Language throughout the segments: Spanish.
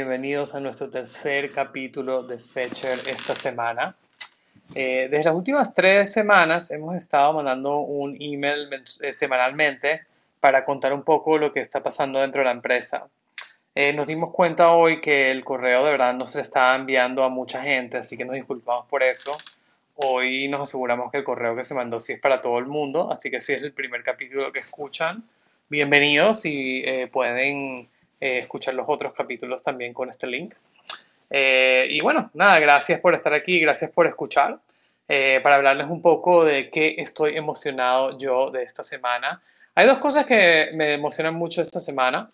Bienvenidos a nuestro tercer capítulo de Fetcher esta semana. Eh, desde las últimas tres semanas hemos estado mandando un email eh, semanalmente para contar un poco lo que está pasando dentro de la empresa. Eh, nos dimos cuenta hoy que el correo de verdad no se estaba enviando a mucha gente, así que nos disculpamos por eso. Hoy nos aseguramos que el correo que se mandó sí es para todo el mundo, así que si es el primer capítulo que escuchan, bienvenidos y pueden eh, escuchar los otros capítulos también con este link. Eh, y bueno, nada, gracias por estar aquí, gracias por escuchar. Eh, para hablarles un poco de qué estoy emocionado yo de esta semana. Hay dos cosas que me emocionan mucho esta semana.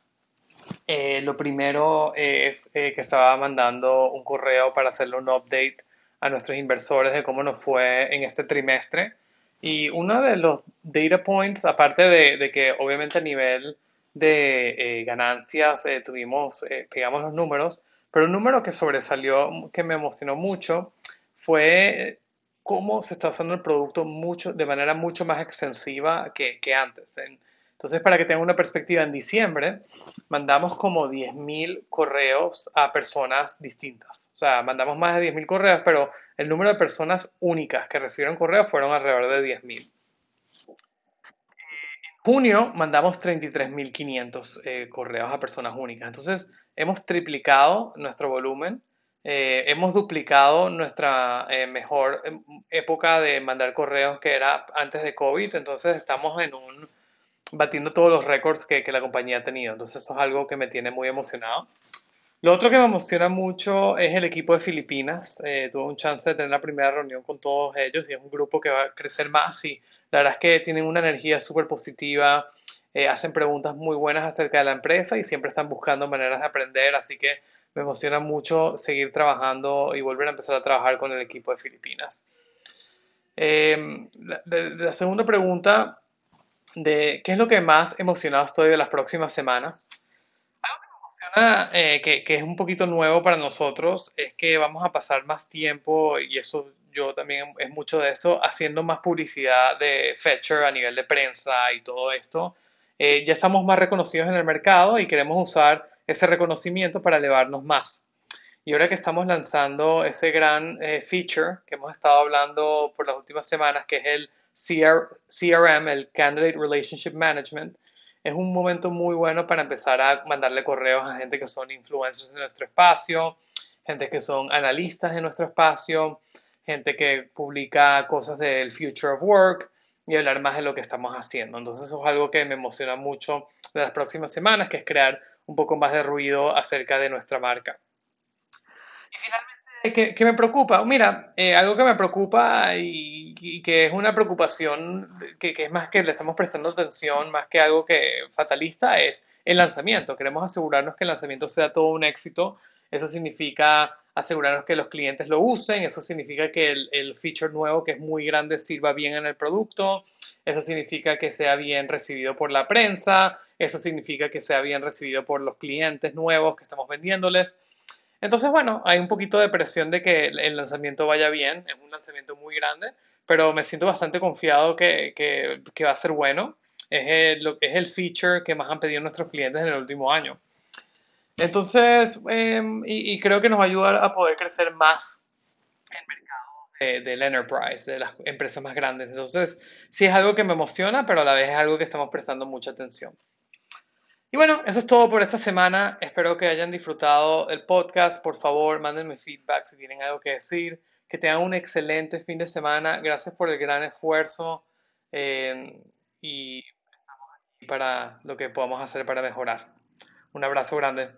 lo primero es que estaba mandando un correo para hacerle un update a nuestros inversores de cómo nos fue en este trimestre. Y uno de los data points, aparte de, de que obviamente a nivel de eh, ganancias eh, tuvimos, eh, pegamos los números, pero un número que sobresalió, que me emocionó mucho, fue cómo se está usando el producto mucho, de manera mucho más extensiva que, antes. Entonces, para que tengan una perspectiva, en diciembre mandamos como 10.000 correos a personas distintas. O sea, mandamos más de 10.000 correos, pero el número de personas únicas que recibieron correos fueron alrededor de 10.000 junio mandamos 33.500 eh, correos a personas únicas. Entonces, hemos triplicado nuestro volumen, eh, hemos duplicado nuestra eh, mejor em, época de mandar correos que era antes de COVID. Entonces, estamos en un batiendo todos los récords que, que la compañía ha tenido. Entonces, eso es algo que me tiene muy emocionado. Lo otro que me emociona mucho es el equipo de Filipinas. tuve un chance de tener la primera reunión con todos ellos y es un grupo que va a crecer más y la verdad es que tienen una energía súper positiva, eh, hacen preguntas muy buenas acerca de la empresa y siempre están buscando maneras de aprender, así que me emociona mucho seguir trabajando y volver a empezar a trabajar con el equipo de Filipinas. Em, la, segunda pregunta de qué es lo que más emocionado estoy de las próximas semanas. Eh, que, que, es un poquito nuevo para nosotros, es que vamos a pasar más tiempo, y eso yo también es mucho de esto, haciendo más publicidad de Fetcher a nivel de prensa y todo esto. Eh, ya estamos más reconocidos en el mercado y queremos usar ese reconocimiento para elevarnos más. Y ahora que estamos lanzando ese gran eh, feature que hemos estado hablando por las últimas semanas, que es el CRM, el Candidate Relationship Management, es un momento muy bueno para empezar a mandarle correos a gente que son influencers en nuestro espacio, gente que son analistas en nuestro espacio, gente que publica cosas del Future of Work y hablar más de lo que estamos haciendo. Entonces eso es algo que me emociona mucho de las próximas semanas, que es crear un poco más de ruido acerca de nuestra marca. Y finalmente, ¿qué, me preocupa? Mira, eh, algo que me preocupa y, que es una preocupación que, que, es más que le estamos prestando atención, más que algo que fatalista, es el lanzamiento. Queremos asegurarnos que el lanzamiento sea todo un éxito. Eso significa asegurarnos que los clientes lo usen, eso significa que el, feature nuevo que es muy grande sirva bien en el producto, eso significa que sea bien recibido por la prensa, eso significa que sea bien recibido por los clientes nuevos que estamos vendiéndoles. Entonces, bueno, hay un poquito de presión de que el lanzamiento vaya bien, es un lanzamiento muy grande, pero me siento bastante confiado que, va a ser bueno. Es el, feature que más han pedido nuestros clientes en el último año. Entonces, em, y, creo que nos va a ayudar a poder crecer más el mercado del enterprise, de las empresas más grandes. Entonces, sí es algo que me emociona, pero a la vez es algo que estamos prestando mucha atención. Y bueno, eso es todo por esta semana. Espero que hayan disfrutado el podcast. Por favor, mándenme feedback si tienen algo que decir. Que tengan un excelente fin de semana. Gracias por el gran esfuerzo em, y para lo que podamos hacer para mejorar. Un abrazo grande.